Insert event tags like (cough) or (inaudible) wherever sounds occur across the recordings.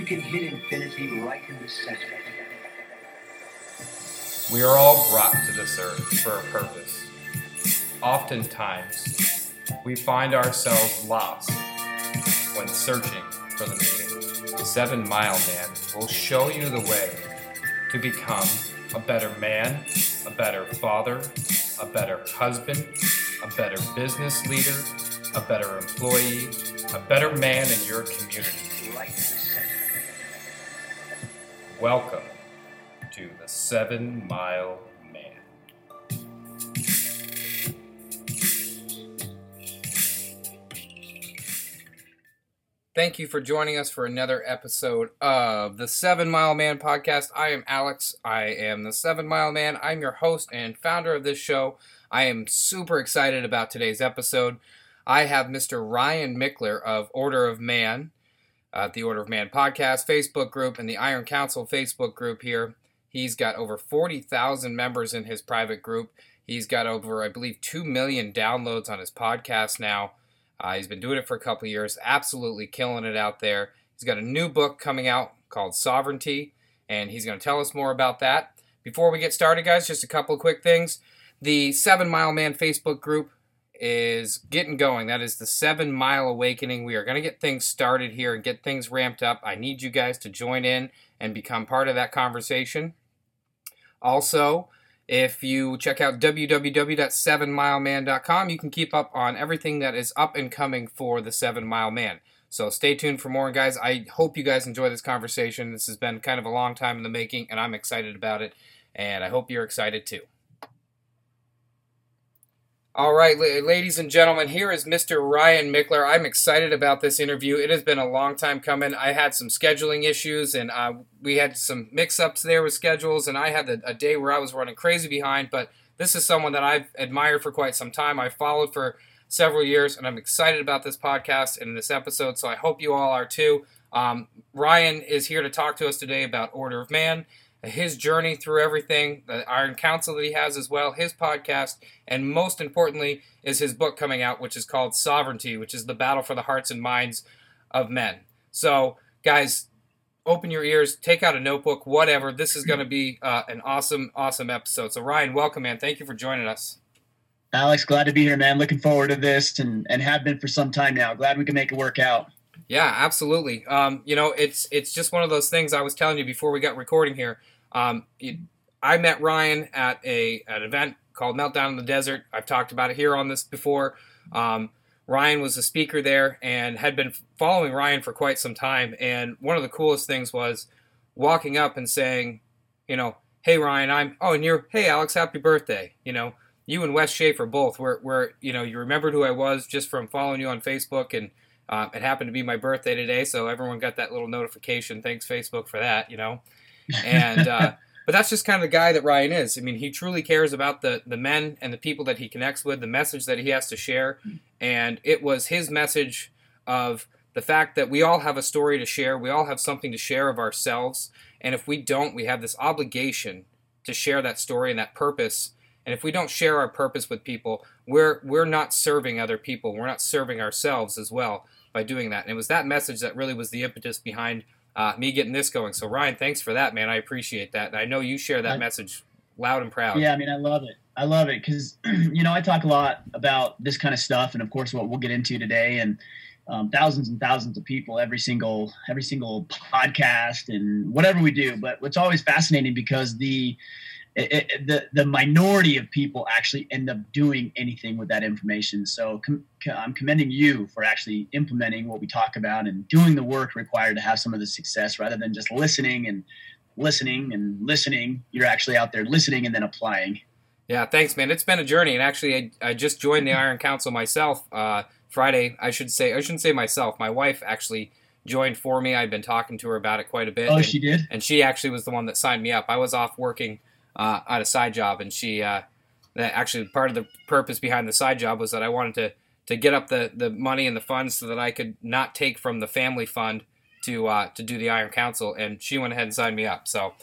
you can hit infinity right in the center. We are all brought to this earth for a purpose. Oftentimes, we find ourselves lost when searching for the meaning. The Seven Mile Man will show you the way to become a better man, a better father, a better husband, a better business leader, a better employee, a better man in your community. Welcome to the Seven Mile Man. Thank you for joining us for another episode of the Seven Mile Man podcast. I am Alex. I am the Seven Mile Man. I'm your host and founder of this show. I am super excited about today's episode. I have Mr. Ryan Michler of Order of Man, uh, the Order of Man podcast Facebook group, and the Iron Council Facebook group here. He's got over 40,000 members in his private group. He's got over, I believe, 2 million downloads on his podcast now. Uh, he's been doing it for a couple years, absolutely killing it out there. He's got a new book coming out called Sovereignty, and he's going to tell us more about that. Before we get started, guys, just a couple of quick things. The Seven Mile Man Facebook group is getting going. That is the Seven Mile Awakening. We are going to get things started here and get things ramped up. I need you guys to join in and become part of that conversation. Also, if you check out www.sevenmileman.com, you can keep up on everything that is up and coming for the Seven Mile Man. So stay tuned for more, guys. I hope you guys enjoy this conversation. This has been kind of a long time in the making, and I'm excited about it, and I hope you're excited too. All right, ladies and gentlemen, here is Mr. Ryan Michler. I'm excited about this interview. It has been a long time coming. I had some scheduling issues, and uh, we had some mix-ups there with schedules, and I had a, day where I was running crazy behind. But this is someone that I've admired for quite some time. I followed for several years, and I'm excited about this podcast and this episode. So I hope you all are too. Um, Ryan is here to talk to us today about Order of Man, his journey through everything, the Iron Council that he has as well, his podcast, and most importantly is his book coming out, which is called Sovereignty, which is the battle for the hearts and minds of men. So, guys, open your ears, take out a notebook, whatever. This is going to be uh, an awesome, awesome episode. So, Ryan, welcome, man. Thank you for joining us. Alex, glad to be here, man. Looking forward to this and, and have been for some time now. Glad we can make it work out. Yeah, absolutely. Um, you know, it's it's just one of those things I was telling you before we got recording here. Um, you, I met Ryan at a at an event called Meltdown in the Desert. I've talked about it here on this before. Um, Ryan was a speaker there and had been following Ryan for quite some time. And one of the coolest things was walking up and saying, you know, hey Ryan, I'm oh, and you're hey Alex, happy birthday. You know, you and Wes Schaefer both were were you know you remembered who I was just from following you on Facebook and. Uh, it happened to be my birthday today, so everyone got that little notification. Thanks, Facebook, for that. You know, and uh, (laughs) but that's just kind of the guy that Ryan is. I mean, he truly cares about the the men and the people that he connects with, the message that he has to share, and it was his message of the fact that we all have a story to share, we all have something to share of ourselves, and if we don't, we have this obligation to share that story and that purpose. And if we don't share our purpose with people, we're we're not serving other people. We're not serving ourselves as well by doing that. And it was that message that really was the impetus behind uh, me getting this going. So Ryan, thanks for that, man. I appreciate that. And I know you share that I- message loud and proud. Yeah, I mean, I love it. I love it because, (clears throat) you know, I talk a lot about this kind of stuff, and of course, what we'll get into today, and um, thousands and thousands of people every single every single podcast and whatever we do. But what's always fascinating because the it, it- the the minority of people actually end up doing anything with that information. So com- I'm commending you for actually implementing what we talk about and doing the work required to have some of the success, rather than just listening and listening and listening. You're actually out there listening and then applying. Yeah, thanks, man. It's been a journey, and actually, I, I just joined the Iron Council myself uh, Friday. I should say, I shouldn't say myself. My wife actually joined for me. I've been talking to her about it quite a bit. Oh, and, she did. and she actually was the one that signed me up. I was off working uh, on a side job, and she uh, that actually part of the purpose behind the side job was that I wanted to to get up the the money and the funds so that I could not take from the family fund to uh, to do the Iron Council, and she went ahead and signed me up. So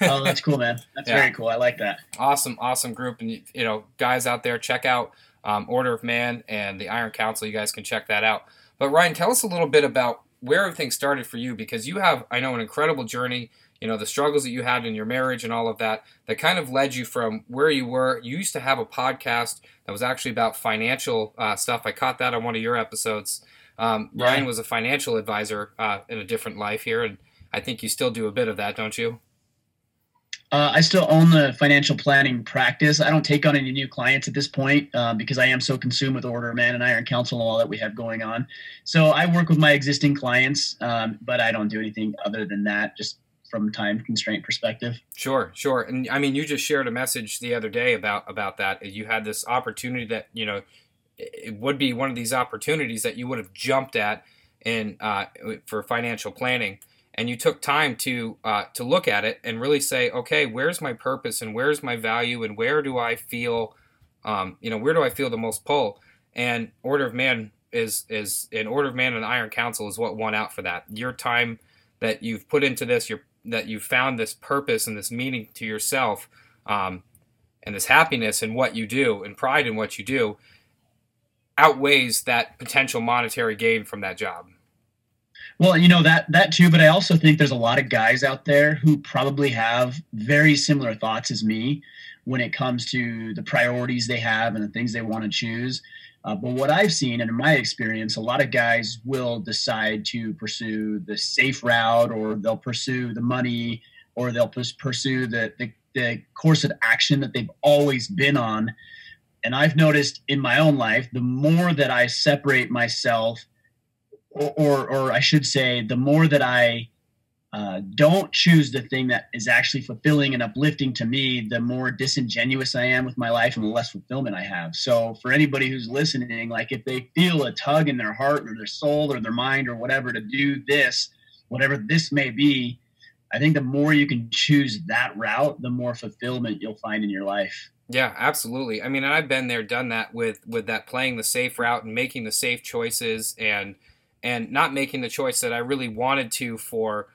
Oh, that's cool, man. That's (laughs) Yeah. very cool. I like that. awesome, awesome group, and you know, guys out there, check out um, Order of Man and the Iron Council. You guys can check that out. But Ryan, tell us a little bit about where everything started for you because you have, I know, an incredible journey. You know, the struggles that you had in your marriage and all of that, that kind of led you from where you were. You used to have a podcast that was actually about financial uh, stuff. I caught that on one of your episodes. Um. Ryan was a financial advisor uh, in a different life here, and I think you still do a bit of that, don't you? Uh, I still own the financial planning practice. I don't take on any new clients at this point uh, because I am so consumed with Order Man and Iron Council and all that we have going on. So I work with my existing clients, um, but I don't do anything other than that, just from time constraint perspective. Sure, sure. And I mean, you just shared a message the other day about about that. You had this opportunity that you know it would be one of these opportunities that you would have jumped at in uh, for financial planning, and you took time to uh, to look at it and really say, okay, where's my purpose and where's my value and where do I feel, um, you know, where do I feel the most pull? And Order of Man is is an Order of Man and Iron Council is what won out for that. Your time that you've put into this, your that you've found this purpose and this meaning to yourself, um, and this happiness in what you do and pride in what you do, outweighs that potential monetary gain from that job. Well, you know that that too, but I also think there's a lot of guys out there who probably have very similar thoughts as me when it comes to the priorities they have and the things they want to choose. Uh, but what I've seen, and in my experience, a lot of guys will decide to pursue the safe route, or they'll pursue the money, or they'll pursue the, the the course of action that they've always been on. And I've noticed in my own life, the more that I separate myself or, or, or I should say, the more that I uh, don't choose the thing that is actually fulfilling and uplifting to me, the more disingenuous I am with my life and the less fulfillment I have. So, for anybody who's listening, like if they feel a tug in their heart or their soul or their mind or whatever to do this, whatever this may be, I think the more you can choose that route, the more fulfillment you'll find in your life. Yeah, absolutely. I mean, I've been there, done that with with that playing the safe route and making the safe choices and and not making the choice that I really wanted to for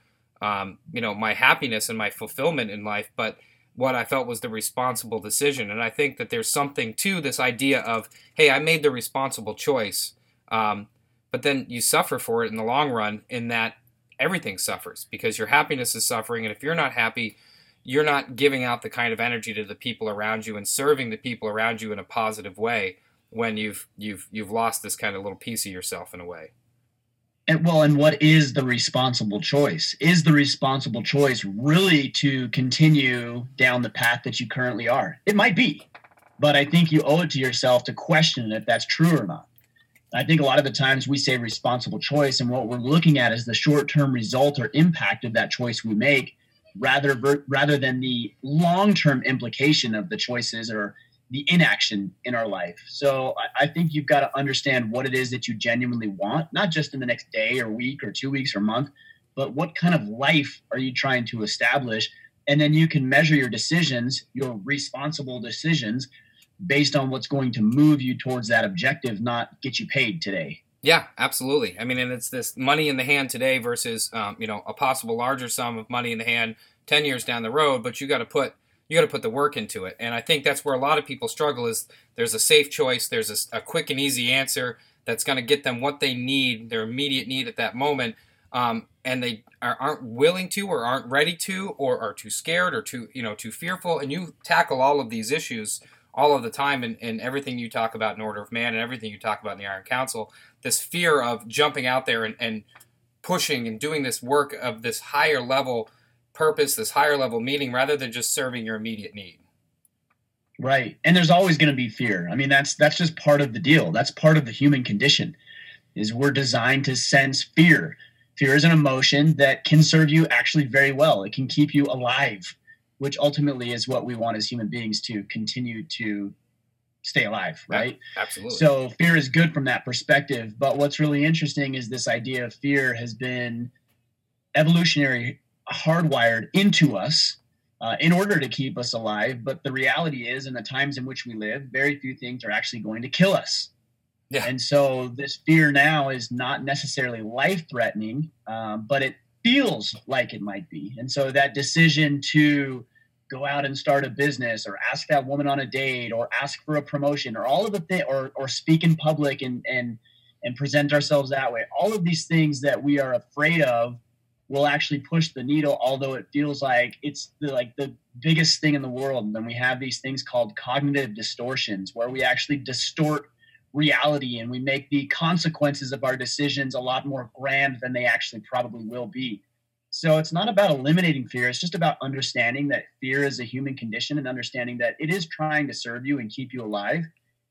um, you know my happiness and my fulfillment in life, but what I felt was the responsible decision. And I think that there's something to this idea of, hey, I made the responsible choice, um, but then you suffer for it in the long run. In that everything suffers because your happiness is suffering, and if you're not happy, you're not giving out the kind of energy to the people around you and serving the people around you in a positive way when you've you've you've lost this kind of little piece of yourself in a way. And well, and what is the responsible choice? Is the responsible choice really to continue down the path that you currently are? It might be, but I think you owe it to yourself to question if that's true or not. I think a lot of the times we say responsible choice, and what we're looking at is the short-term result or impact of that choice we make, rather rather than the long-term implication of the choices or the inaction in our life. So I, I think you've got to understand what it is that you genuinely want, not just in the next day or week or two weeks or month, but what kind of life are you trying to establish? And then you can measure your decisions, your responsible decisions, based on what's going to move you towards that objective, not get you paid today. Yeah, absolutely. I mean, and it's this money in the hand today versus um, you know a possible larger sum of money in the hand ten years down the road. But you got to put you got to put the work into it, and I think that's where a lot of people struggle. Is there's a safe choice, there's a, a quick and easy answer that's going to get them what they need, their immediate need at that moment, um, and they are, aren't willing to, or aren't ready to, or are too scared, or too you know too fearful. And you tackle all of these issues all of the time and, in everything you talk about in Order of Man and everything you talk about in the Iron Council. This fear of jumping out there and, and pushing and doing this work of this higher level purpose, this higher level meaning, rather than just serving your immediate need. Right. And there's always going to be fear. I mean, that's that's just part of the deal. That's part of the human condition. Is we're designed to sense fear. Fear is an emotion that can serve you actually very well. It can keep you alive, which ultimately is what we want as human beings to continue to stay alive, right? Absolutely. So fear is good from that perspective. But what's really interesting is this idea of fear has been evolutionary hardwired into us uh, in order to keep us alive. But the reality is, in the times in which we live, very few things are actually going to kill us. Yeah. And so this fear now is not necessarily life threatening, um, but it feels like it might be. And so that decision to go out and start a business or ask that woman on a date or ask for a promotion or all of the thing or, or speak in public and, and, and present ourselves that way. All of these things that we are afraid of will actually push the needle, although it feels like it's the, like the biggest thing in the world. And then we have these things called cognitive distortions, where we actually distort reality and we make the consequences of our decisions a lot more grand than they actually probably will be. So it's not about eliminating fear. It's just about understanding that fear is a human condition and understanding that it is trying to serve you and keep you alive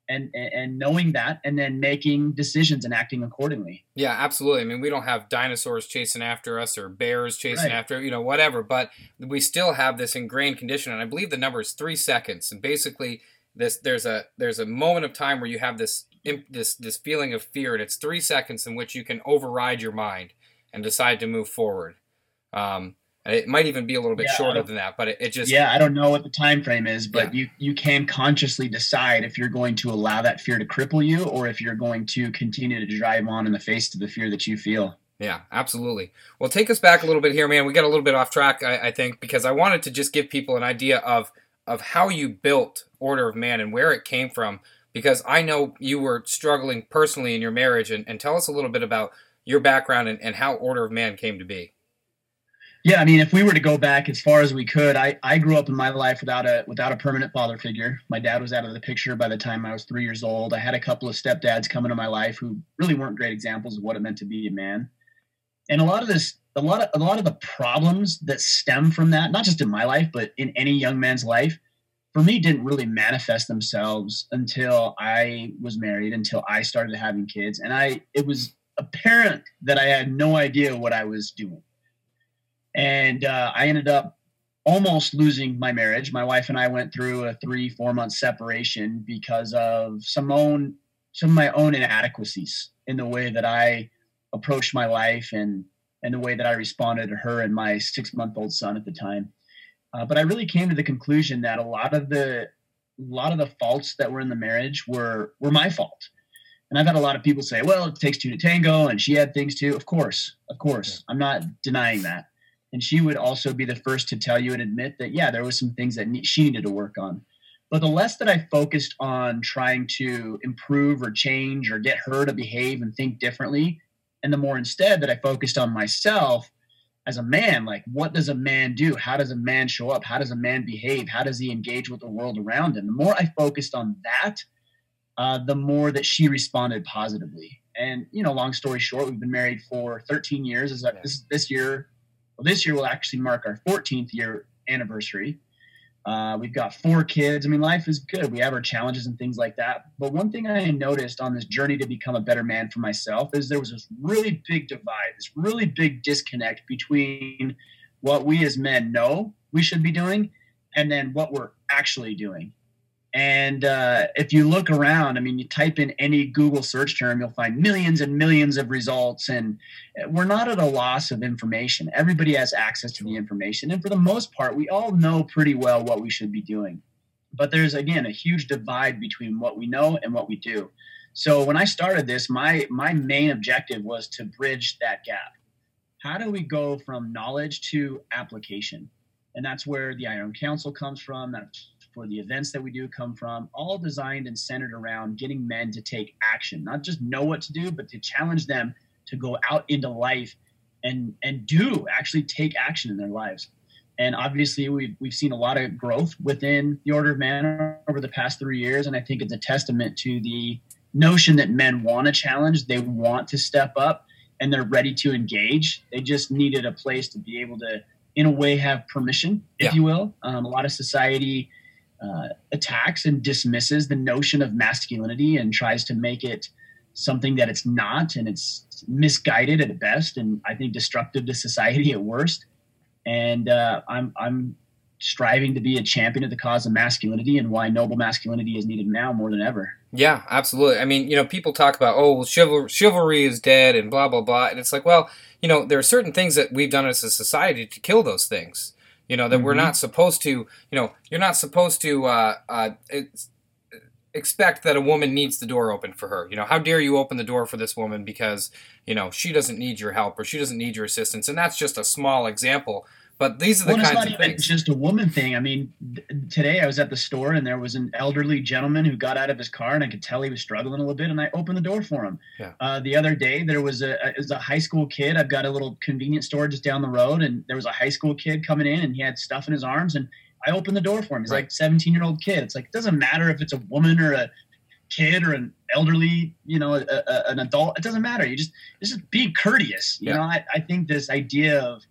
and and knowing that and then making decisions and acting accordingly. Yeah absolutely. I mean we don't have dinosaurs chasing after us or bears chasing right. after you know whatever but we still have this ingrained condition and i believe the number is three seconds. And basically this there's a there's a moment of time where you have this this this feeling of fear and it's three seconds in which you can override your mind and decide to move forward. Um, it might even be a little bit yeah, shorter than that, but it, it, just yeah, I don't know what the time frame is, but yeah. you you can consciously decide if you're going to allow that fear to cripple you or if you're going to continue to drive on in the face of the fear that you feel. Yeah, absolutely. Well, take us back a little bit here, man. We got a little bit off track, I, I think, because I wanted to just give people an idea of of how you built Order of Man and where it came from. Because I know you were struggling personally in your marriage, and, and tell us a little bit about your background and, and how Order of Man came to be. Yeah, I mean, if we were to go back as far as we could, I, I grew up in my life without a without a permanent father figure. My dad was out of the picture by the time I was three years old. I had a couple of stepdads come into my life who really weren't great examples of what it meant to be a man. And a lot of this, a lot of a lot of the problems that stem from that, not just in my life, but in any young man's life, for me, didn't really manifest themselves until I was married, until I started having kids, and I it was apparent that I had no idea what I was doing and uh, I ended up almost losing my marriage. My wife and I went through a three, four month separation because of some own some of my own inadequacies in the way that I approached my life and and the way that I responded to her and my six month old son at the time. Uh, but I really came to the conclusion that a lot of the a lot of the faults that were in the marriage were were my fault. And I've had a lot of people say, "Well, it takes two to tango," and she had things too. Of course, of course, I'm not denying that and she would also be the first to tell you and admit that yeah there was some things that she needed to work on. But the less that i focused on trying to improve or change or get her to behave and think differently and the more instead that i focused on myself as a man like what does a man do? How does a man show up? How does a man behave? How does he engage with the world around him? The more i focused on that uh, the more that she responded positively. And you know long story short we've been married for 13 years. As this, this year well, this year will actually mark our 14th year anniversary. Uh, we've got four kids. I mean, life is good. We have our challenges and things like that. But one thing I noticed on this journey to become a better man for myself is there was this really big divide, this really big disconnect between what we as men know we should be doing and then what we're actually doing. And uh, if you look around, I mean, you type in any Google search term, you'll find millions and millions of results. And we're not at a loss of information. Everybody has access to the information. And for the most part, we all know pretty well what we should be doing. But there's, again, a huge divide between what we know and what we do. So when I started this, my, my main objective was to bridge that gap. How do we go from knowledge to application? And that's where the Iron Council comes from. That's for the events that we do come from, all designed and centered around getting men to take action, not just know what to do, but to challenge them to go out into life and and do actually take action in their lives. And obviously, we've we've seen a lot of growth within the Order of Man over the past three years, and I think it's a testament to the notion that men want a challenge, they want to step up, and they're ready to engage. They just needed a place to be able to, in a way, have permission, if yeah. you will. Um, a lot of society uh, attacks and dismisses the notion of masculinity and tries to make it something that it's not and it's misguided at best and i think destructive to society (laughs) at worst. And uh, i'm i'm striving to be a champion of the cause of masculinity and why noble masculinity is needed now more than ever. Yeah absolutely. I mean you know people talk about oh well chival- chivalry is dead and blah blah blah. And it's like well you know there are certain things that we've done as a society to kill those things you know that mm-hmm. we're not supposed to. You know, you're not supposed to uh, uh, expect that a woman needs the door open for her. You know, how dare you open the door for this woman because you know she doesn't need your help or she doesn't need your assistance, and that's just a small example. But these are the well, it's kinds not of even things. just a woman thing. I mean, th- today I was at the store and there was an elderly gentleman who got out of his car and I could tell he was struggling a little bit and I opened the door for him. Yeah. Uh, the other day there was a, a was a high school kid. I've got a little convenience store just down the road and there was a high school kid coming in and he had stuff in his arms and I opened the door for him. He's Right. like 17 year old kid. It's like it doesn't matter if it's a woman or a kid or an elderly, you know, a, a, an adult. It doesn't matter. You just just be courteous. You Yeah. know, I, I think this idea of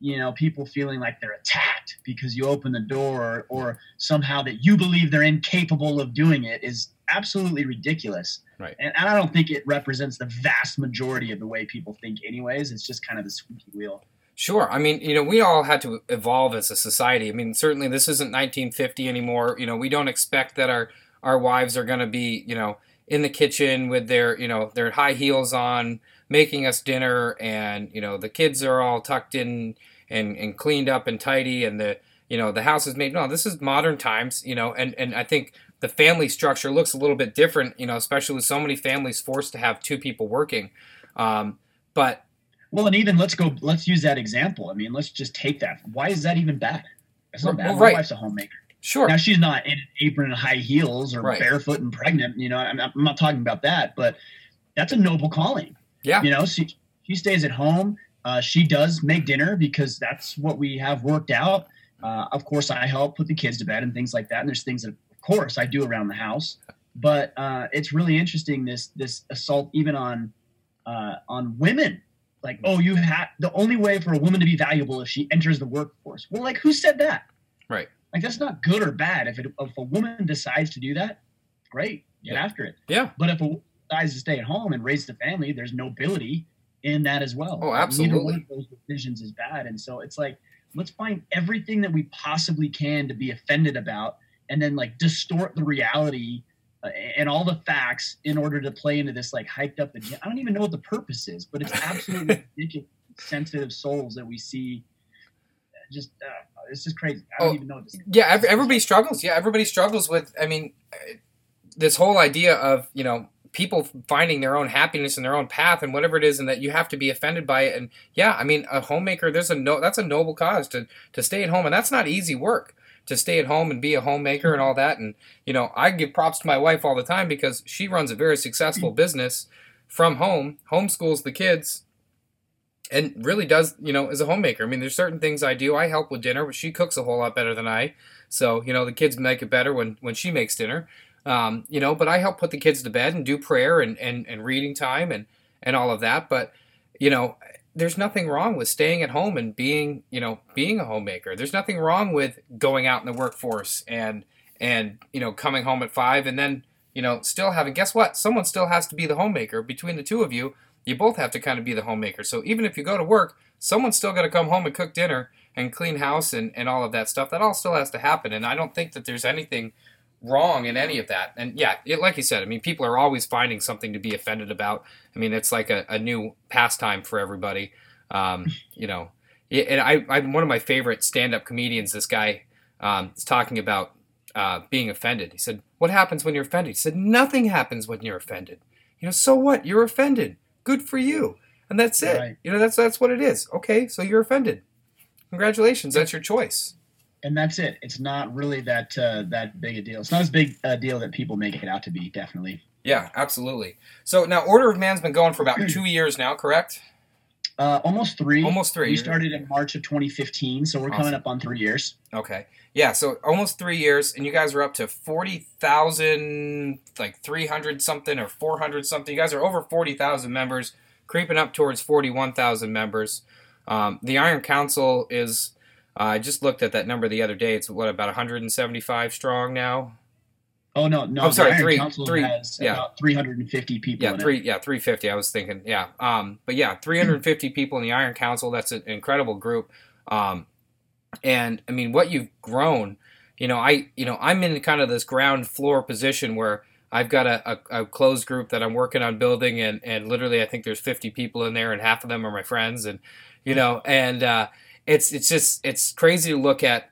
you know people feeling like they're attacked because you open the door or, or somehow that you believe they're incapable of doing it is absolutely ridiculous Right. and, and i don't think it represents the vast majority of the way people think anyways it's just kind of the squeaky wheel Sure. I mean, you know, we all had to evolve as a society. I mean, certainly this isn't 1950 anymore. You know, we don't expect that our our wives are going to be, you know, in the kitchen with their, you know, their high heels on, making us dinner, and you know, the kids are all tucked in and and cleaned up and tidy, and the you know the house is made. No, this is modern times. You know, and and I think the family structure looks a little bit different. You know, especially with so many families forced to have two people working. Um, but well and even let's go let's use that example i mean let's just take that why is that even bad that's not bad Well, my wife's a homemaker sure, Now she's not in an apron and high heels or Right. barefoot and pregnant. You know, I'm not, I'm not talking about that, but that's a noble calling. Yeah, You know, she she stays at home. Uh, she does make dinner because that's what we have worked out. Uh, of course, I help put the kids to bed and things like that. And there's things that, of course, I do around the house. But uh, it's really interesting this this assault even on uh, on women. Like, oh, you have the only way for a woman to be valuable is she enters the workforce. Well, like, who said that? Right. Like, that's not good or bad. If, it, if a woman decides to do that, great, get Yeah. after it. yeah. But if a woman decides to stay at home and raise the family, there's nobility in that as well. Oh, Neither one absolutely. of those decisions is bad. And so it's like, let's find everything that we possibly can to be offended about and then like distort the reality uh, and all the facts in order to play into this like hyped up agenda. I don't even know what the purpose is, but it's absolutely (laughs) ridiculous. Sensitive souls that we see. uh, Just, uh, it's just crazy. I don't Oh, even know what to yeah ev- everybody struggles yeah everybody struggles with i mean this whole idea of you know people finding their own happiness and their own path and whatever it is and that you have to be offended by it. And yeah i mean a homemaker there's a no that's a noble cause to to stay at home. And that's not easy work to stay at home and be a homemaker and all mm-hmm. that. And you know i give props to my wife all the time because she runs a very successful mm-hmm. business from home homeschools the kids and really does you know as a homemaker. I mean there's certain things i do. I help with dinner. But she cooks a whole lot better than i. So you know the kids make it better when when she makes dinner um, you know but i help put the kids to bed and do prayer and and, and reading time and and all of that. But you know there's nothing wrong with staying at home and being you know being a homemaker. There's nothing wrong with going out in the workforce and and you know coming home at five and then you know still having guess what? Someone still has to be the homemaker. Between the two of you you both have to kind of be the homemaker. So even if you go to work someone's still got to come home and cook dinner and clean house and, and all of that stuff. That all still has to happen. And i don't think that there's anything wrong in any of that and yeah it, like you said i mean people are always finding something to be offended about i mean it's like a, a new pastime for everybody um, (laughs) you know and I, I'm one of my favorite stand-up comedians. This guy um, is talking about uh, being offended. He said, "What happens when you're offended?" He said, "Nothing happens when you're offended. You know, so what? You're offended. Good for you, and that's it. Right. You know, that's that's what it is. Okay, so you're offended. Congratulations, that's your choice. And that's it. It's not really that uh, that big a deal. It's not as big a deal that people make it out to be. Definitely. Yeah, absolutely. So now, Order of Man's been going for about two years now, correct? Uh, almost three. Almost three. We started in March of 2015, so we're coming up on three years. Okay. Yeah, so almost three years, and you guys are up to 40,000, like 300 something or 400 something. You guys are over 40,000 members, creeping up towards 41,000 members. Um, the Iron Council is, uh, I just looked at that number the other day. It's what, about 175 strong now? Oh no, no. I'm sorry, Iron three- Council three, has yeah. about 350 people. Yeah, in three. It. Yeah, three fifty. I was thinking. Yeah, um, but yeah, three hundred fifty people in the Iron Council. That's an incredible group. Um, and I mean, what you've grown. You know, I you know I'm in kind of this ground floor position where I've got a, a, a closed group that I'm working on building, and and literally I think there's fifty people in there, and half of them are my friends, and you know, and uh, it's it's just it's crazy to look at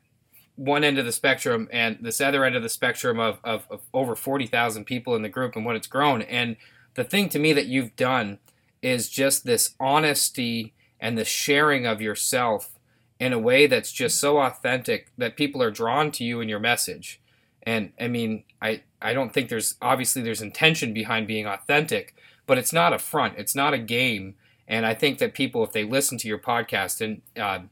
one end of the spectrum and this other end of the spectrum of, of, of over 40,000 people in the group and what it's grown. And the thing to me that you've done is just this honesty and the sharing of yourself in a way that's just so authentic that people are drawn to you and your message. And I mean, I, I don't think there's obviously there's intention behind being authentic, but it's not a front, it's not a game. And I think that people, if they listen to your podcast, and uh,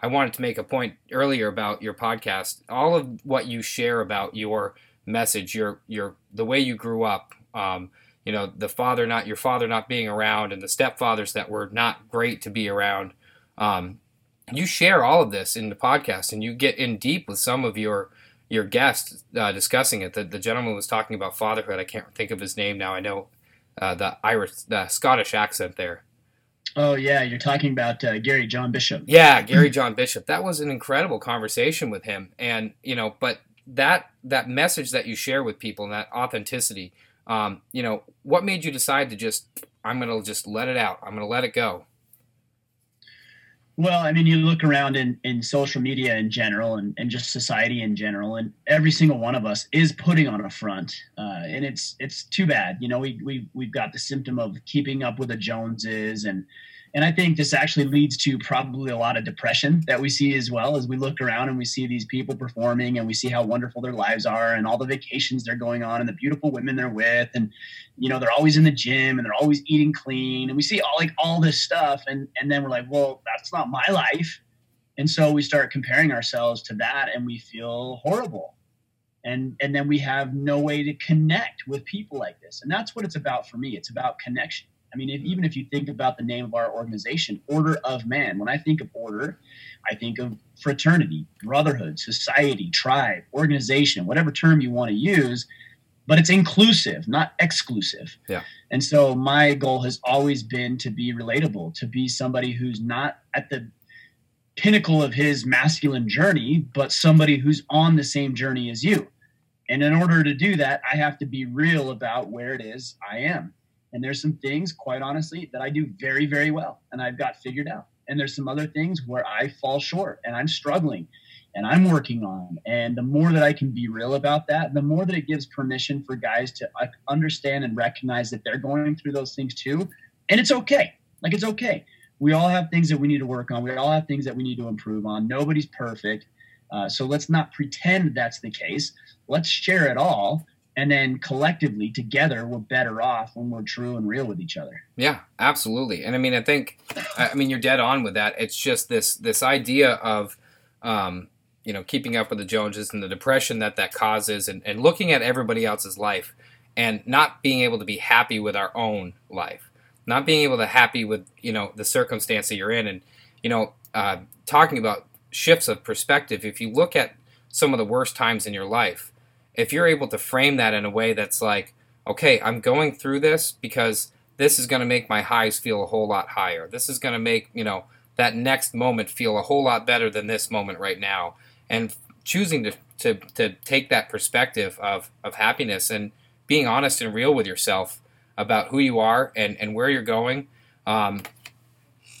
I wanted to make a point earlier about your podcast, all of what you share about your message, your your the way you grew up, um, you know, the father not your father not being around, and the stepfathers that were not great to be around. Um, you share all of this in the podcast, and you get in deep with some of your your guests uh, discussing it. The, the gentleman was talking about fatherhood. I can't think of his name now. I know uh, the Irish, the Scottish accent there. Oh yeah, you're talking about uh, Gary John Bishop. Yeah, (clears throat) Gary John Bishop. That was an incredible conversation with him, and you know, but that that message that you share with people and that authenticity, um, you know, what made you decide to just I'm going to just let it out. I'm going to let it go. Well, I mean, you look around in, in social media in general and, and just society in general, and every single one of us is putting on a front. Uh, and it's it's too bad. You know, we, we, we've got the symptom of keeping up with the Joneses and and I think this actually leads to probably a lot of depression that we see as well as we look around and we see these people performing and we see how wonderful their lives are and all the vacations they're going on and the beautiful women they're with. And you know they're always in the gym and they're always eating clean. And we see all like all this stuff and and then we're like well that's not my life. And so we start comparing ourselves to that and we feel horrible. And and then we have no way to connect with people like this. And that's what it's about for me. It's about connection I mean, if, even if you think about the name of our organization, Order of Man, when I think of order, I think of fraternity, brotherhood, society, tribe, organization, whatever term you want to use, but it's inclusive, not exclusive. Yeah. And so my goal has always been to be relatable, to be somebody who's not at the pinnacle of his masculine journey, but somebody who's on the same journey as you. And in order to do that, I have to be real about where it is I am. And there's some things, quite honestly, that I do very, very well and I've got figured out. And there's some other things where I fall short and I'm struggling and I'm working on. And the more that I can be real about that, the more that it gives permission for guys to understand and recognize that they're going through those things too. And it's okay. Like it's okay. We all have things that we need to work on. We all have things that we need to improve on. Nobody's perfect. Uh, so let's not pretend that's the case. Let's share it all and then collectively together we're better off when we're true and real with each other. Yeah absolutely. And i mean i think i mean you're dead on with that. It's just this this idea of um, you know keeping up with the joneses and the depression that that causes and, and looking at everybody else's life and not being able to be happy with our own life not being able to happy with you know the circumstance that you're in. And you know uh, talking about shifts of perspective if you look at some of the worst times in your life if you're able to frame that in a way that's like, okay, I'm going through this because this is going to make my highs feel a whole lot higher. This is going to make, you know, that next moment feel a whole lot better than this moment right now. And choosing to, to, to take that perspective of, of happiness and being honest and real with yourself about who you are and, and where you're going. Um,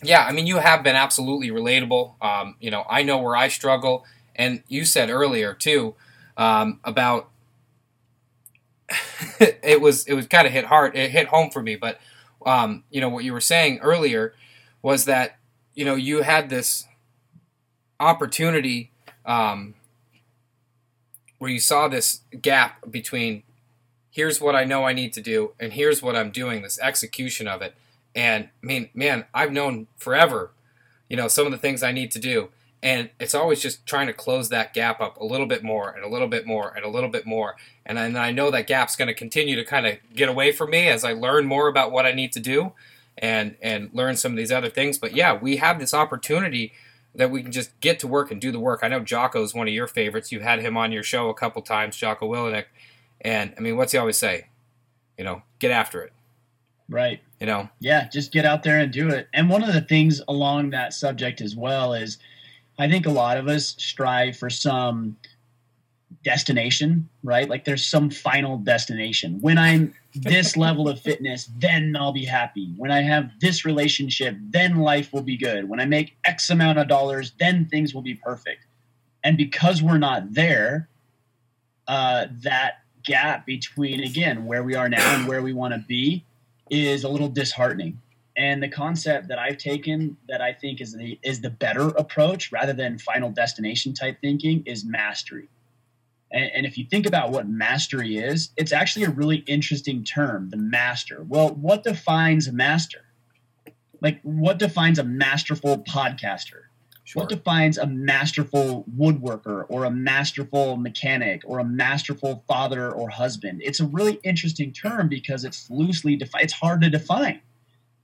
yeah, I mean, you have been absolutely relatable. Um, you know, I know where I struggle. And you said earlier, too, um, about (laughs) it was it was kind of hit hard it hit home for me but um, you know what you were saying earlier was that you know you had this opportunity um, where you saw this gap between here's what I know I need to do and here's what I'm doing this execution of it. And I mean man I've known forever you know some of the things I need to do and it's always just trying to close that gap up a little bit more and a little bit more and a little bit more. And I, I know that gap's going to continue to kind of get away from me as I learn more about what I need to do and and learn some of these other things. But yeah we have this opportunity that we can just get to work and do the work. I know Jocko is one of your favorites. You had him on your show a couple times Jocko Willink. And I mean what's he always say? You know get after it. Right. You know? Yeah just get out there and do it. And one of the things along that subject as well is I think a lot of us strive for some destination, right? Like there's some final destination. When I'm this (laughs) level of fitness, then I'll be happy. When I have this relationship, then life will be good. When I make X amount of dollars, then things will be perfect. And because we're not there, uh, that gap between, again, where we are now and where we want to be is a little disheartening And the concept that I've taken that I think is the is the better approach rather than final destination type thinking is mastery. And, and, if you think about what mastery is, it's actually a really interesting term, the master. Well, what defines a master? Like, what defines a masterful podcaster? Sure. What defines a masterful woodworker or a masterful mechanic or a masterful father or husband? It's a really interesting term because it's loosely defined. It's hard to define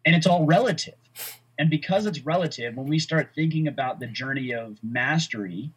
and it's all relative. And because it's relative, when we start thinking about the journey of mastery,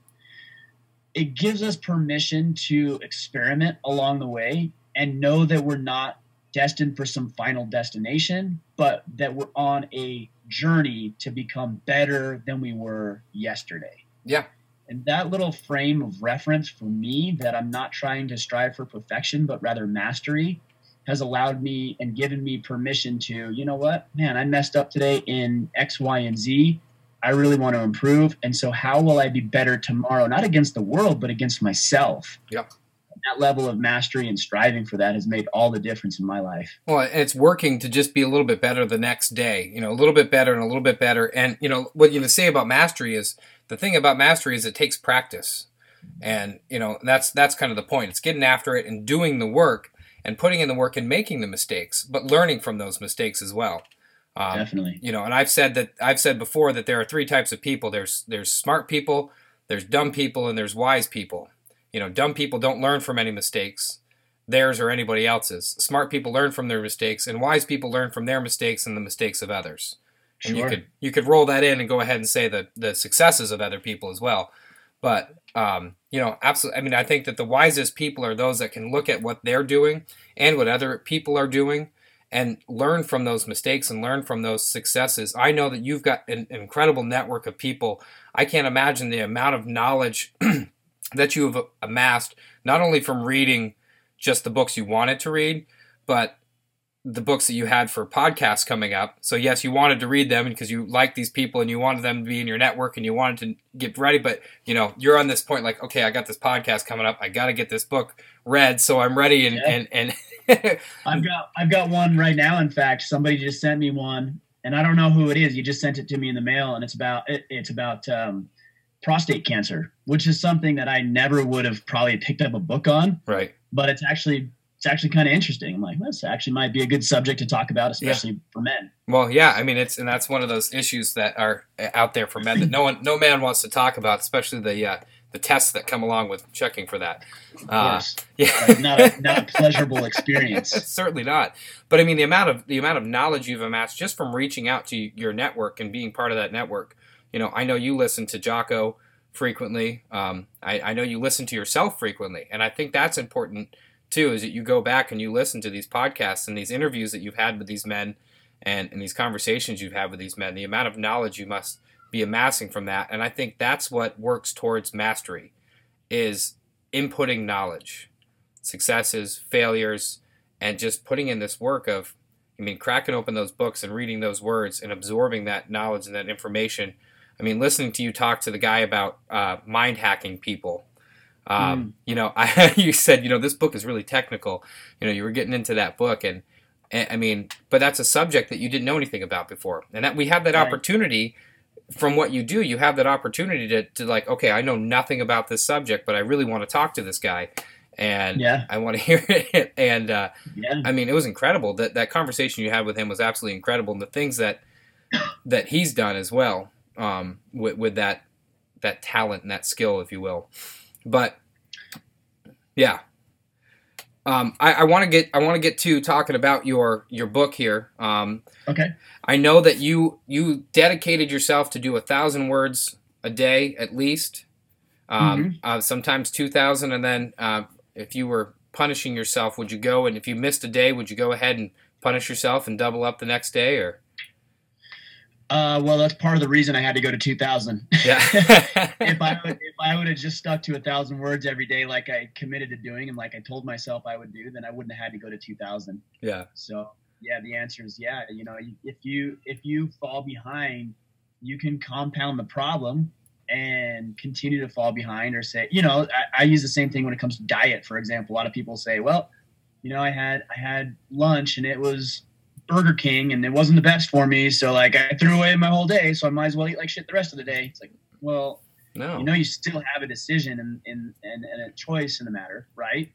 it gives us permission to experiment along the way and know that we're not destined for some final destination, but that we're on a journey to become better than we were yesterday. Yeah. And that little frame of reference for me that I'm not trying to strive for perfection, but rather mastery has allowed me and given me permission to, you know what, man, I messed up today in X, Y, and Z. I really want to improve. And so, how will I be better tomorrow? Not against the world, but against myself. Yep. That level of mastery and striving for that has made all the difference in my life. Well, it's working to just be a little bit better the next day, you know, a little bit better and a little bit better. And, you know, what you say about mastery is the thing about mastery is it takes practice. And, you know, that's that's kind of the point. It's getting after it and doing the work and putting in the work and making the mistakes, but learning from those mistakes as well. Um, Definitely. You know, and I've said that I've said before that there are three types of people. There's there's smart people, there's dumb people, and there's wise people. You know, dumb people don't learn from any mistakes, theirs or anybody else's. Smart people learn from their mistakes, and wise people learn from their mistakes and the mistakes of others. And sure. you could you could roll that in and go ahead and say the the successes of other people as well. But um, you know, absolutely. I mean, I think that the wisest people are those that can look at what they're doing and what other people are doing and learn from those mistakes and learn from those successes. I know that you've got an incredible network of people. I can't imagine the amount of knowledge (clears throat) that you have amassed, not only from reading just the books you wanted to read, but the books that you had for podcasts coming up. So yes, you wanted to read them because you like these people and you wanted them to be in your network and you wanted to get ready. But you know, you're on this point like, okay, I got this podcast coming up. I got to get this book read, so I'm ready. And yeah. and and (laughs) I've got I've got one right now. In fact, somebody just sent me one, and I don't know who it is. You just sent it to me in the mail, and it's about it, it's about um, prostate cancer, which is something that I never would have probably picked up a book on. Right. But it's actually it's actually kind of interesting. I'm like, this actually might be a good subject to talk about, especially yeah. for men. Well, yeah, I mean, it's and that's one of those issues that are out there for men that no one, no man wants to talk about, especially the uh, the tests that come along with checking for that. Uh, (laughs) yeah, not a, not a pleasurable experience. (laughs) Certainly not. But I mean, the amount of the amount of knowledge you've amassed just from reaching out to your network and being part of that network. You know, I know you listen to Jocko frequently. Um, I, I know you listen to yourself frequently, and I think that's important too. Is that you go back and you listen to these podcasts and these interviews that you've had with these men, and, and these conversations you've had with these men. The amount of knowledge you must be amassing from that. And I think that's what works towards mastery is inputting knowledge, successes, failures, and just putting in this work of, I mean, cracking open those books and reading those words and absorbing that knowledge and that information. I mean, listening to you talk to the guy about uh, mind hacking people. Um, mm. You know, (laughs) I, you said, you know, this book is really technical. You know, you were getting into that book, and, and I mean, but that's a subject that you didn't know anything about before, and that we have that right. opportunity from what you do, you have that opportunity to, to like, okay, I know nothing about this subject, but I really want to talk to this guy, and yeah. I want to (laughs) hear it. And uh, yeah. I mean, it was incredible that that conversation you had with him was absolutely incredible, and the things that (coughs) that he's done as well um, with with that that talent and that skill, if you will. But yeah, um, I, I want to get I want to get to talking about your your book here. Um, okay. I know that you you dedicated yourself to do a thousand words a day at least. Um, mm-hmm. uh, sometimes two thousand, and then uh, if you were punishing yourself, would you go and if you missed a day, would you go ahead and punish yourself and double up the next day, or? Uh, well, that's part of the reason I had to go to 2000. Yeah. (laughs) if I would, if I would have just stuck to a thousand words every day, like I committed to doing, and like I told myself I would do, then I wouldn't have had to go to 2000. Yeah. So yeah, the answer is yeah. You know, if you if you fall behind, you can compound the problem and continue to fall behind, or say, you know, I, I use the same thing when it comes to diet. For example, a lot of people say, well, you know, I had I had lunch and it was Burger King and it wasn't the best for me. So like I threw away my whole day. So I might as well eat like shit the rest of the day. It's like, well, No. you know, you still have a decision and, and, and, and a choice in the matter, right?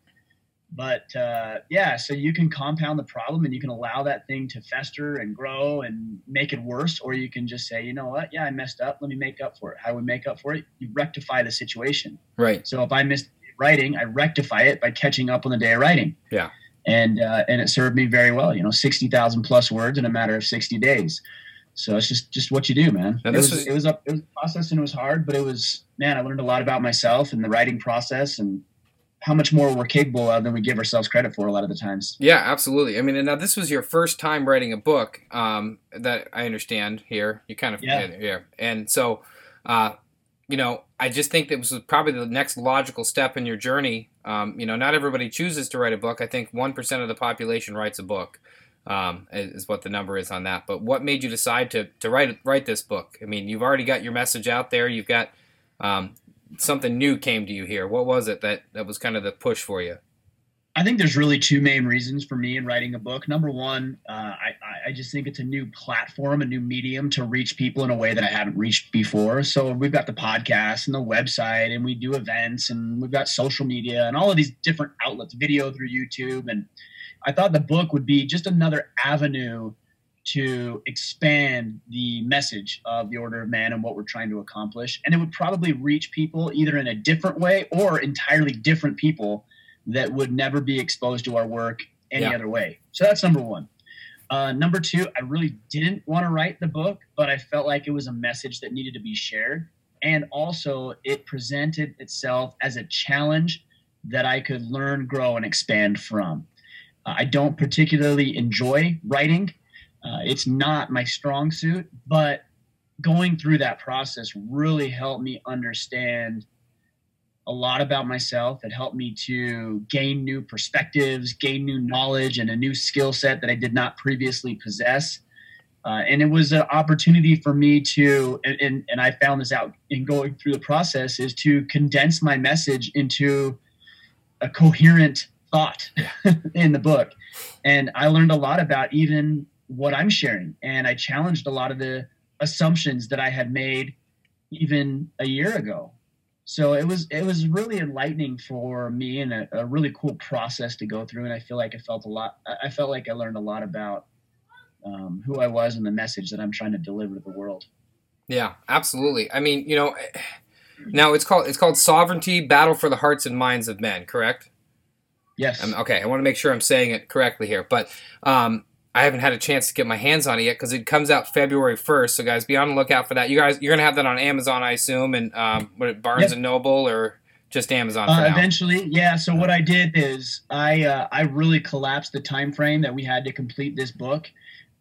But uh, yeah, so you can compound the problem and you can allow that thing to fester and grow and make it worse, or you can just say, you know what, yeah, I messed up. Let me make up for it. How do we make up for it? You rectify the situation. right. So if I missed writing, I rectify it by catching up on the day of writing. Yeah. And uh, and it served me very well. You know, sixty thousand plus words in a matter of sixty days. So it's just just what you do, man. Now it was, was- it was a it was a process and it was hard, but it was man. I learned a lot about myself and the writing process and how much more we're capable of than we give ourselves credit for a lot of the times. Yeah, absolutely. I mean, and now this was your first time writing a book. Um, that I understand here. You kind of Yeah. yeah. And so, uh, you know, I just think that was probably the next logical step in your journey. Um, you know, not everybody chooses to write a book. I think one percent of the population writes a book. Um, is is what the number is on that. But what made you decide to to write write this book? I mean, you've already got your message out there. You've got um, something new came to you here. What was it that that was kind of the push for you? I think there's really two main reasons for me in writing a book. Number one, uh, I, I- just think it's a new platform, a new medium to reach people in a way that I haven't reached before. So we've got the podcast and the website, and we do events, and we've got social media and all of these different outlets, video through YouTube. And I thought the book would be just another avenue to expand the message of the Order of Man and what we're trying to accomplish. And it would probably reach people either in a different way or entirely different people that would never be exposed to our work any Yeah. other way. So that's number one. Uh, number two, I really didn't want to write the book, but I felt like it was a message that needed to be shared. And also, it presented itself as a challenge that I could learn, grow, and expand from. Uh, I don't particularly enjoy writing, uh, it's not my strong suit, but going through that process really helped me understand a lot about myself. It helped me to gain new perspectives, gain new knowledge, and a new skill set that I did not previously possess. Uh, and it was an opportunity for me to, and, and, and I found this out in going through the process, is to condense my message into a coherent thought (laughs) in the book. And I learned a lot about even what I'm sharing. And I challenged a lot of the assumptions that I had made even a year ago so it was it was really enlightening for me and a, a really cool process to go through and i feel like i felt a lot i felt like i learned a lot about um, who i was and the message that i'm trying to deliver to the world Yeah, absolutely. I mean, you know, now it's called it's called Sovereignty: Battle for the Hearts and Minds of Men. Correct? yes Um, okay, I want to make sure I'm saying it correctly here, but um, I haven't had a chance to get my hands on it yet because it comes out February 1st. So, guys, be on the lookout for that. You guys, you're gonna have that on Amazon, I assume, and um, what Barnes Yep. and Noble or just Amazon for uh, now. eventually yeah so what i did is i uh, i really collapsed the time frame that we had to complete this book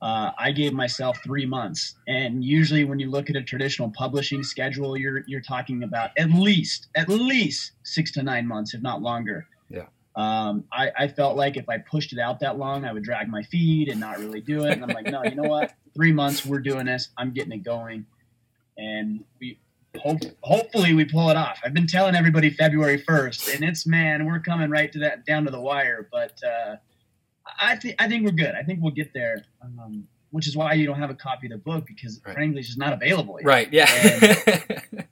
uh, I gave myself three months, and usually when you look at a traditional publishing schedule, you're you're talking about at least at least six to nine months, if not longer. Yeah. Um, I, I felt like if I pushed it out that long, I would drag my feet and not really do it. And I'm like, no, you know what? Three months, we're doing this. I'm getting it going, and we hope hopefully we pull it off. I've been telling everybody February 1st, and it's man, we're coming right to that down to the wire. But uh, I think I think we're good. I think we'll get there. Um, which is why you don't have a copy of the book because Right. frankly, it's just not available. Yet. right? Yeah. (laughs)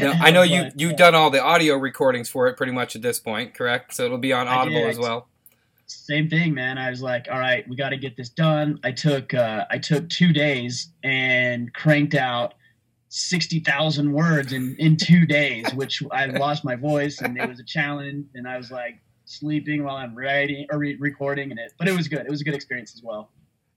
now, I know (laughs) you you've done all the audio recordings for it pretty much at this point, correct? So it'll be on Audible as well. same thing man. I was like all right we got to get this done. I took uh, i took two days and cranked out 60000 words in in two days which i (laughs) lost my voice and it was a challenge. And i was like sleeping while i'm writing or re- recording and it but it was good. It was a good experience as well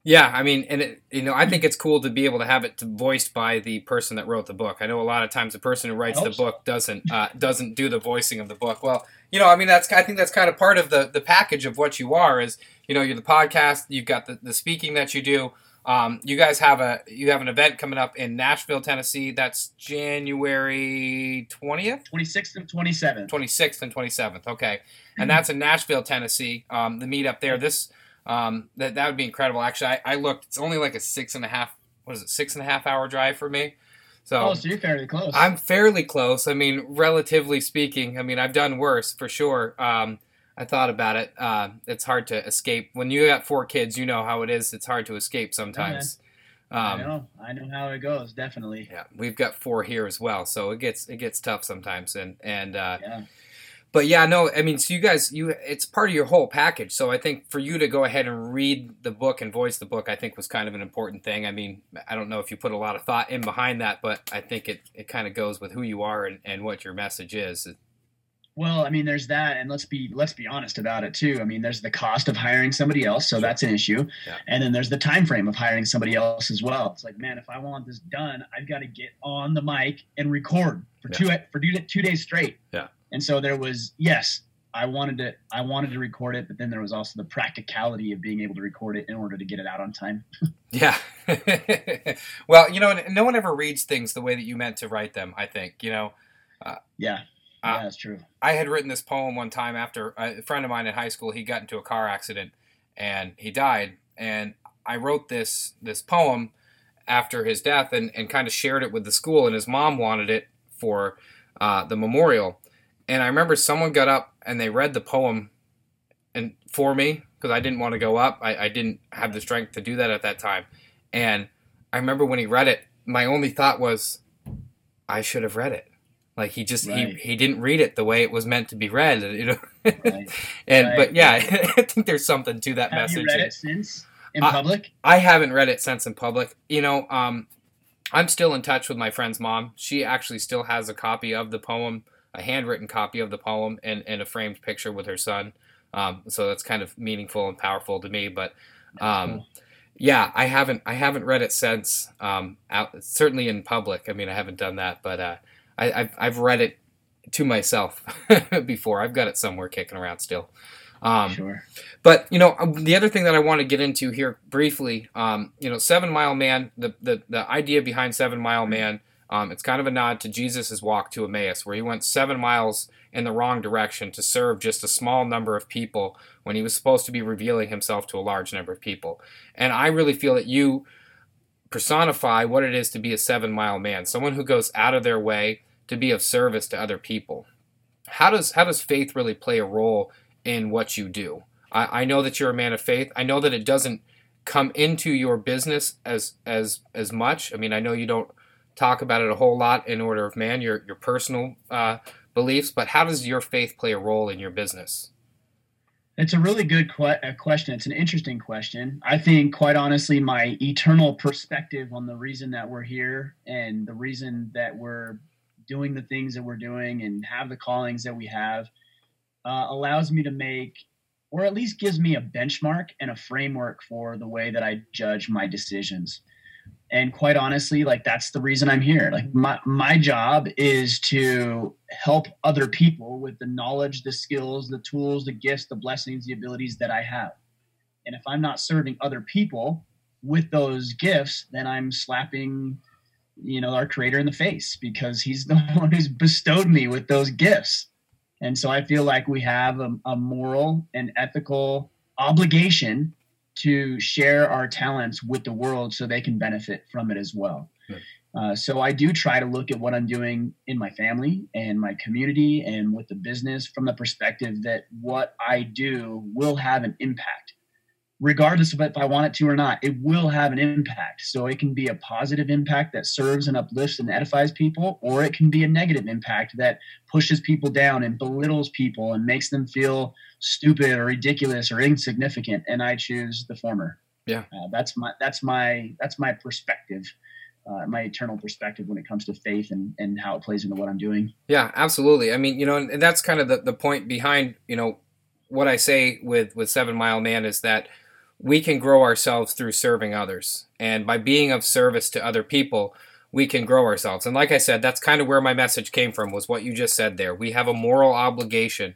Yeah, I mean, and it, you know, I think it's cool to be able to have it voiced by the person that wrote the book. I know a lot of times the person who writes the so. book doesn't uh, doesn't do the voicing of the book. Well, you know, I mean, that's I think that's kind of part of the the package of what you are. Is you know, you're the podcast, you've got the, the speaking that you do. Um, you guys have a you have an event coming up in Nashville, Tennessee. That's January twentieth. 26th and 27th 26th and 27th. Okay, and that's in Nashville, Tennessee. Um, the meetup there. This um, that that would be incredible. Actually, I, I looked. It's only like a six and a half. What is it? Six and a half hour drive for me. So oh so you're fairly close I'm fairly close. I mean, relatively speaking. I mean, I've done worse for sure. Um, I thought about it. Uh, it's hard to escape when you got four kids. You know how it is. It's hard to escape sometimes. I know. I know how it goes. Definitely. Yeah, we've got four here as well, so it gets it gets tough sometimes. And and uh, Yeah. But yeah, no, I mean, so you guys, you it's part of your whole package. So I think for you to go ahead and read the book and voice the book, I think was kind of an important thing. I mean, I don't know if you put a lot of thought in behind that, but I think it it kind of goes with who you are and, and what your message is. Well, I mean, there's that, and let's be let's be honest about it too. I mean, there's the cost of hiring somebody else, so that's an issue, Yeah. and then there's the time frame of hiring somebody else as well. It's like, man, if I want this done, I've got to get on the mic and record for two for two, two days straight. Yeah. And so there was yes, I wanted to I wanted to record it, but then there was also the practicality of being able to record it in order to get it out on time. (laughs) Yeah. (laughs) well, you know, no one ever reads things the way that you meant to write them. I think you know. Yeah. Uh, yeah, that's true. I had written this poem one time after a friend of mine in high school. He got into a car accident and he died. And I wrote this this poem after his death and, and kind of shared it with the school. And his mom wanted it for uh, the memorial. And I remember someone got up and they read the poem and for me because I didn't want to go up. I, I didn't have the strength to do that at that time. And I remember when he read it, my only thought was, I should have read it. Like he just Right. he, he didn't read it the way it was meant to be read, (laughs) you know. Right. (laughs) and Right. but yeah, (laughs) I think there's something to that Have message. you read it since in public? I haven't read it since in public. You know, um, I'm still in touch with my friend's mom. She actually still has a copy of the poem, a handwritten copy of the poem, and, and a framed picture with her son. Um, so that's kind of meaningful and powerful to me. But um, yeah, I haven't I haven't read it since. Um, out certainly in public. I mean, I haven't done that, but uh, I, I've I've read it to myself (laughs) before. I've got it somewhere kicking around still. Um, sure. but you know, um, the other thing that I want to get into here briefly, um, you know, Seven Mile Man, the the, the idea behind Seven Mile Man, um, it's kind of a nod to Jesus' walk to Emmaus, where he went seven miles in the wrong direction to serve just a small number of people when he was supposed to be revealing himself to a large number of people. And I really feel that you personify what it is to be a seven mile man, someone who goes out of their way to be of service to other people. How does how does faith really play a role in what you do? I, I know that you're a man of faith. I know that it doesn't come into your business as as as much. I mean, I know you don't talk about it a whole lot in order of man, your your personal uh, beliefs, but how does your faith play a role in your business? It's a really good que- uh, question. It's an interesting question. I think, quite honestly, my eternal perspective on the reason that we're here and the reason that we're doing the things that we're doing and have the callings that we have uh, allows me to make, or at least gives me a benchmark and a framework for the way that I judge my decisions. And quite honestly, like that's the reason I'm here. Like my my job is to help other people with the knowledge, the skills, the tools, the gifts, the blessings, the abilities that I have. And if I'm not serving other people with those gifts, then I'm slapping, you know, our creator in the face because he's (laughs) the one who's bestowed me with those gifts. And so I feel like we have a, a moral and ethical obligation to share our talents with the world so they can benefit from it as well. Uh, so I do try to look at what I'm doing in my family and my community and with the business from the perspective that what I do will have an impact. Regardless of if I want it to or not, it will have an impact. So it can be a positive impact that serves and uplifts and edifies people, or it can be a negative impact that pushes people down and belittles people and makes them feel stupid or ridiculous or insignificant. And I choose the former. Yeah. Uh, that's my that's my that's my perspective uh, my eternal perspective when it comes to faith and, and how it plays into what I'm doing. Yeah, absolutely. I mean, you know, and, and that's kind of the, the point behind, you know, what I say with, with Seven Mile Man is that we can grow ourselves through serving others. And by being of service to other people, we can grow ourselves. And like I said, that's kind of where my message came from was what you just said there. We have a moral obligation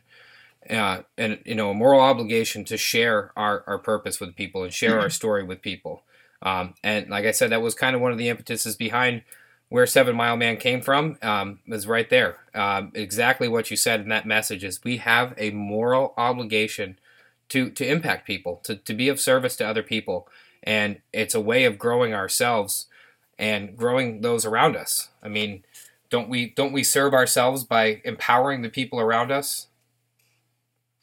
uh, and you know a moral obligation to share our, our purpose with people and share our story with people. Um, and like I said, that was kind of one of the impetuses behind where Seven Mile Man came from. Um, was right there. Um, exactly what you said in that message is we have a moral obligation to to impact people, to to be of service to other people, and it's a way of growing ourselves and growing those around us. I mean, don't we don't we serve ourselves by empowering the people around us?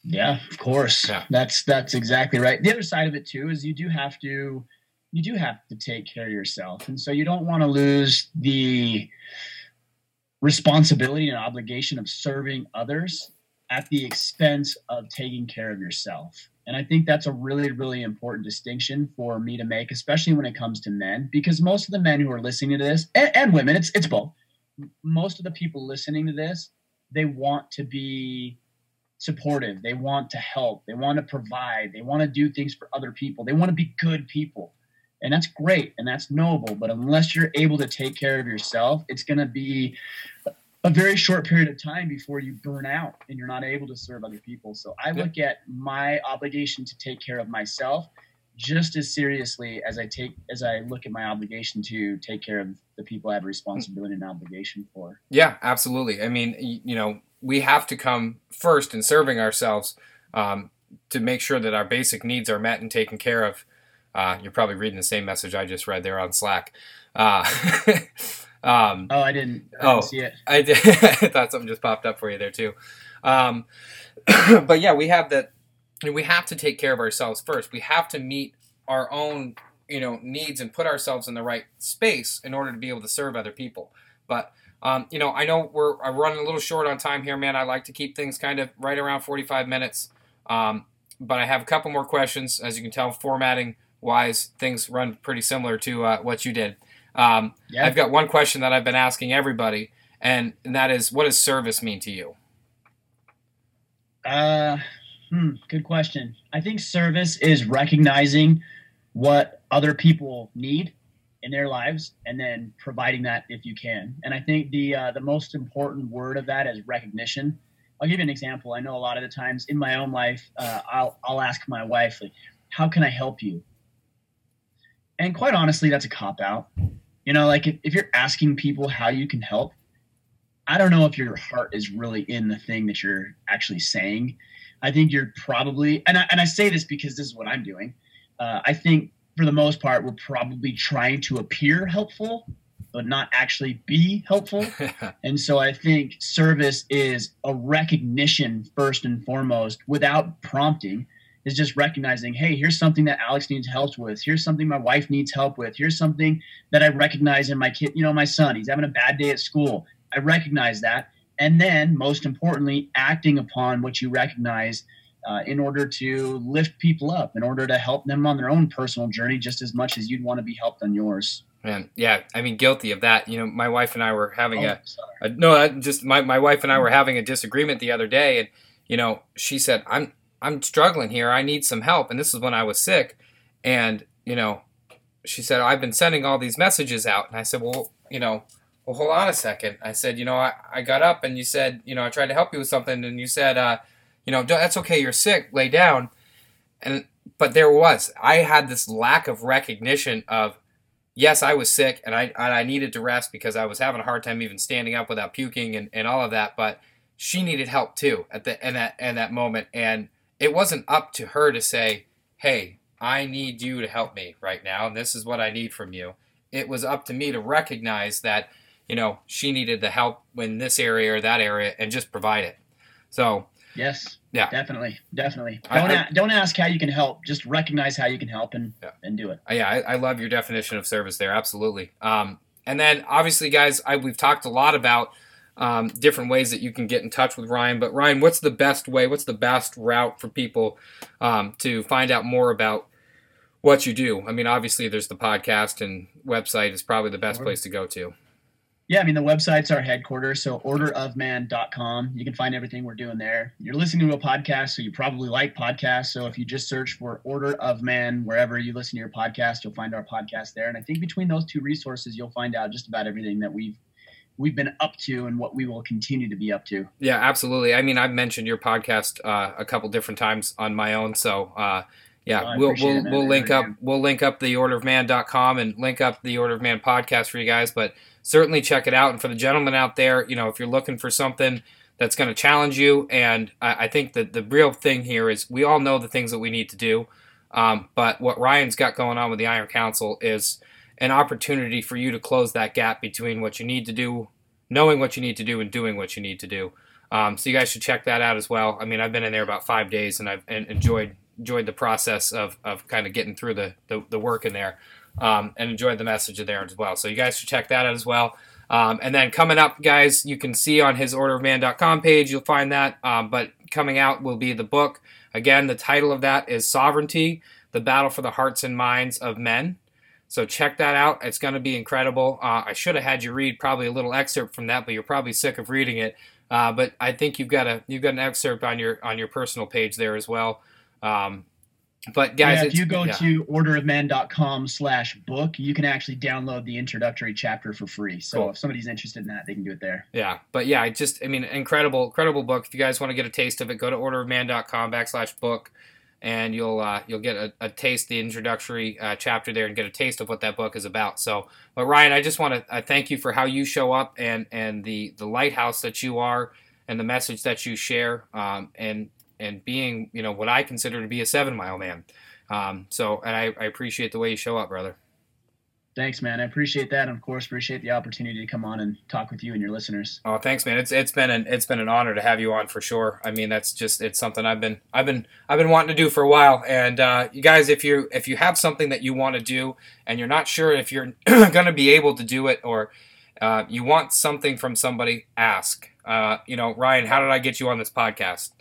Yeah, of course. Yeah. That's that's exactly right. The other side of it too is you do have to you do have to take care of yourself. And so you don't want to lose the responsibility and obligation of serving others at the expense of taking care of yourself. And I think that's a really, really important distinction for me to make, especially when it comes to men, because most of the men who are listening to this, and, and women, it's it's both. Most of the people listening to this, they want to be supportive. They want to help. They want to provide. They want to do things for other people. They want to be good people. And that's great and that's noble. But unless you're able to take care of yourself, it's going to be a very short period of time before you burn out and you're not able to serve other people. So I look at my obligation to take care of myself just as seriously as I take as I look at my obligation to take care of the people I have a responsibility and obligation for. Yeah, absolutely. I mean, you know, we have to come first in serving ourselves um, to make sure that our basic needs are met and taken care of. Uh, you're probably reading the same message I just read there on Slack. Uh, (laughs) um, Oh, I didn't, I Oh. didn't see it. I did. (laughs) I thought something just popped up for you there too. Um, (clears throat) but yeah, we have that. We have to take care of ourselves first. We have to meet our own, you know, needs and put ourselves in the right space in order to be able to serve other people. But um, you know, I know we're I'm running a little short on time here, man. I like to keep things kind of right around 45 minutes. Um, but I have a couple more questions. As you can tell, formatting wise, things run pretty similar to uh, what you did. Um, Yeah. I've got one question that I've been asking everybody, and, and that is, what does service mean to you? Uh, hmm, good question. I think service is recognizing what other people need in their lives and then providing that if you can. And I think the uh, the most important word of that is recognition. I'll give you an example. I know a lot of the times in my own life, uh, I'll I'll ask my wife like, "How can I help you?" And quite honestly, that's a cop out. You know, like if, if you're asking people how you can help, I don't know if your heart is really in the thing that you're actually saying. I think you're probably, and I, and I say this because this is what I'm doing. Uh, I think for the most part, we're probably trying to appear helpful, but not actually be helpful. (laughs) And so I think service is a recognition first and foremost without prompting is just recognizing, hey, here's something that Alex needs help with. Here's something my wife needs help with. Here's something that I recognize in my kid, you know, my son, he's having a bad day at school. I recognize that. And then, most importantly, acting upon what you recognize uh, in order to lift people up, in order to help them on their own personal journey just as much as you'd want to be helped on yours. Man, yeah, I mean, guilty of that. You know, my wife and I were having Oh, a, a no, just my, my wife and I were having a disagreement the other day, and you know, she said, "I'm I'm struggling here. I need some help," and this is when I was sick, and you know, she said, "I've been sending all these messages out," and I said, "Well, you know." Well, hold on a second. I said, you know, I, I got up and you said, you know, I tried to help you with something, and you said, uh, you know, that's okay. You're sick. Lay down. And but there was, I had this lack of recognition of, yes, I was sick and I and I needed to rest because I was having a hard time even standing up without puking and, and all of that. But she needed help too at the in that in that moment, and it wasn't up to her to say, "Hey, I need you to help me right now, and this is what I need from you." It was up to me to recognize that you know she needed the help in this area or that area and just provide it. So Yes. Yeah. Definitely. Definitely. Don't I- a- don't ask how you can help. Just recognize how you can help and Yeah. and do it. Uh, yeah, I, I love your definition of service there. Absolutely. Um, and then obviously, guys, I, we've talked a lot about um, different ways that you can get in touch with Ryan. But Ryan, what's the best way? What's the best route for people um, to find out more about what you do? I mean, obviously, there's the podcast and website is probably the best place to go to. Yeah, I mean the website's our headquarters, so orderofman.com. You can find everything we're doing there. You're listening to a podcast, so you probably like podcasts. So if you just search for Order of Man wherever you listen to your podcast, you'll find our podcast there. And I think between those two resources, you'll find out just about everything that we've we've been up to and what we will continue to be up to. Yeah, absolutely. I mean, I've mentioned your podcast uh, a couple different times on my own, so uh, yeah, Oh, we'll we'll, we'll link up we'll link up the orderofman.com and link up the Order of Man podcast for you guys, but certainly check it out. And for the gentlemen out there, you know, if you're looking for something that's going to challenge you, and I, I think that the real thing here is we all know the things that we need to do, um, but what Ryan's got going on with the Iron Council is an opportunity for you to close that gap between what you need to do, knowing what you need to do, and doing what you need to do. Um, so you guys should check that out as well. I mean, I've been in there about five days, and I've enjoyed enjoyed the process of, of kind of getting through the, the, the work in there, um, and enjoyed the message in there as well. So you guys should check that out as well. Um, and then coming up, guys, you can see on his orderofman.com page, you'll find that. Um, but coming out will be the book. Again, the title of that is Sovereignty: The Battle for the Hearts and Minds of Men. So check that out. It's going to be incredible. Uh, I should have had you read probably a little excerpt from that, but you're probably sick of reading it. Uh, but I think you've got a you've got an excerpt on your on your personal page there as well. Um, but guys, yeah, if you go yeah. to orderofman.com slash book, you can actually download the introductory chapter for free. So cool. if somebody's interested in that, they can do it there. Yeah. But yeah, I just I mean incredible, incredible book. If you guys want to get a taste of it, go to orderofman.com backslash book and you'll uh, you'll get a, a, taste the introductory uh, chapter there and get a taste of what that book is about. So, but Ryan, I just want to uh, thank you for how you show up and and the the lighthouse that you are and the message that you share um, and and being you know what I consider to be a seven mile man. Um, so, and I, I appreciate the way you show up, brother. Thanks, man. I appreciate that, and of course, appreciate the opportunity to come on and talk with you and your listeners. Oh, thanks, man. It's it's been an it's been an honor to have you on for sure. I mean, that's just it's something I've been I've been I've been wanting to do for a while. And uh, you guys, if you if you have something that you want to do and you're not sure if you're (clears throat) going to be able to do it or uh, you want something from somebody, ask. Uh, you know, Ryan, how did I get you on this podcast?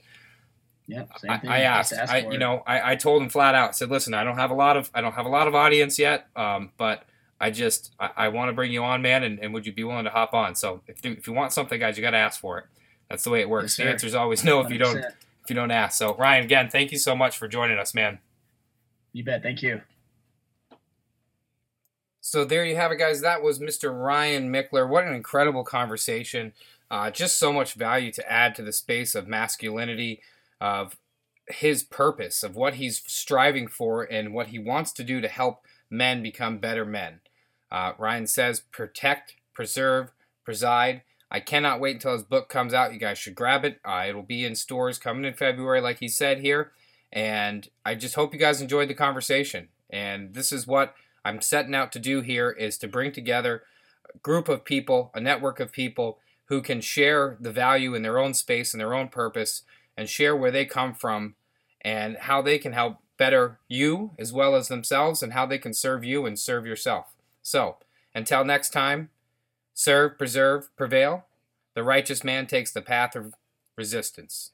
Yeah, I, I, asked. I, you know, I, I told him flat out. Said, "Listen, I don't have a lot of I don't have a lot of audience yet, um, but I just I, I want to bring you on, man, and, and would you be willing to hop on? So if you, if you want something, guys, you got to ask for it. That's the way it works. Yes, the answer is always (laughs) no if 100%. you don't if you don't ask. So Ryan, again, thank you so much for joining us, man. You bet. Thank you. So there you have it, guys. That was Mr. Ryan Michler. What an incredible conversation. Uh, just so much value to add to the space of masculinity, of his purpose, of what he's striving for, and what he wants to do to help men become better men. Uh, Ryan says, protect, preserve, preside. I cannot wait until his book comes out. You guys should grab it. Uh, it'll be in stores coming in February, like he said here. And I just hope you guys enjoyed the conversation. And this is what I'm setting out to do here is to bring together a group of people, a network of people who can share the value in their own space and their own purpose and share where they come from and how they can help better you as well as themselves and how they can serve you and serve yourself. So, until next time, serve, preserve, prevail. The righteous man takes the path of resistance.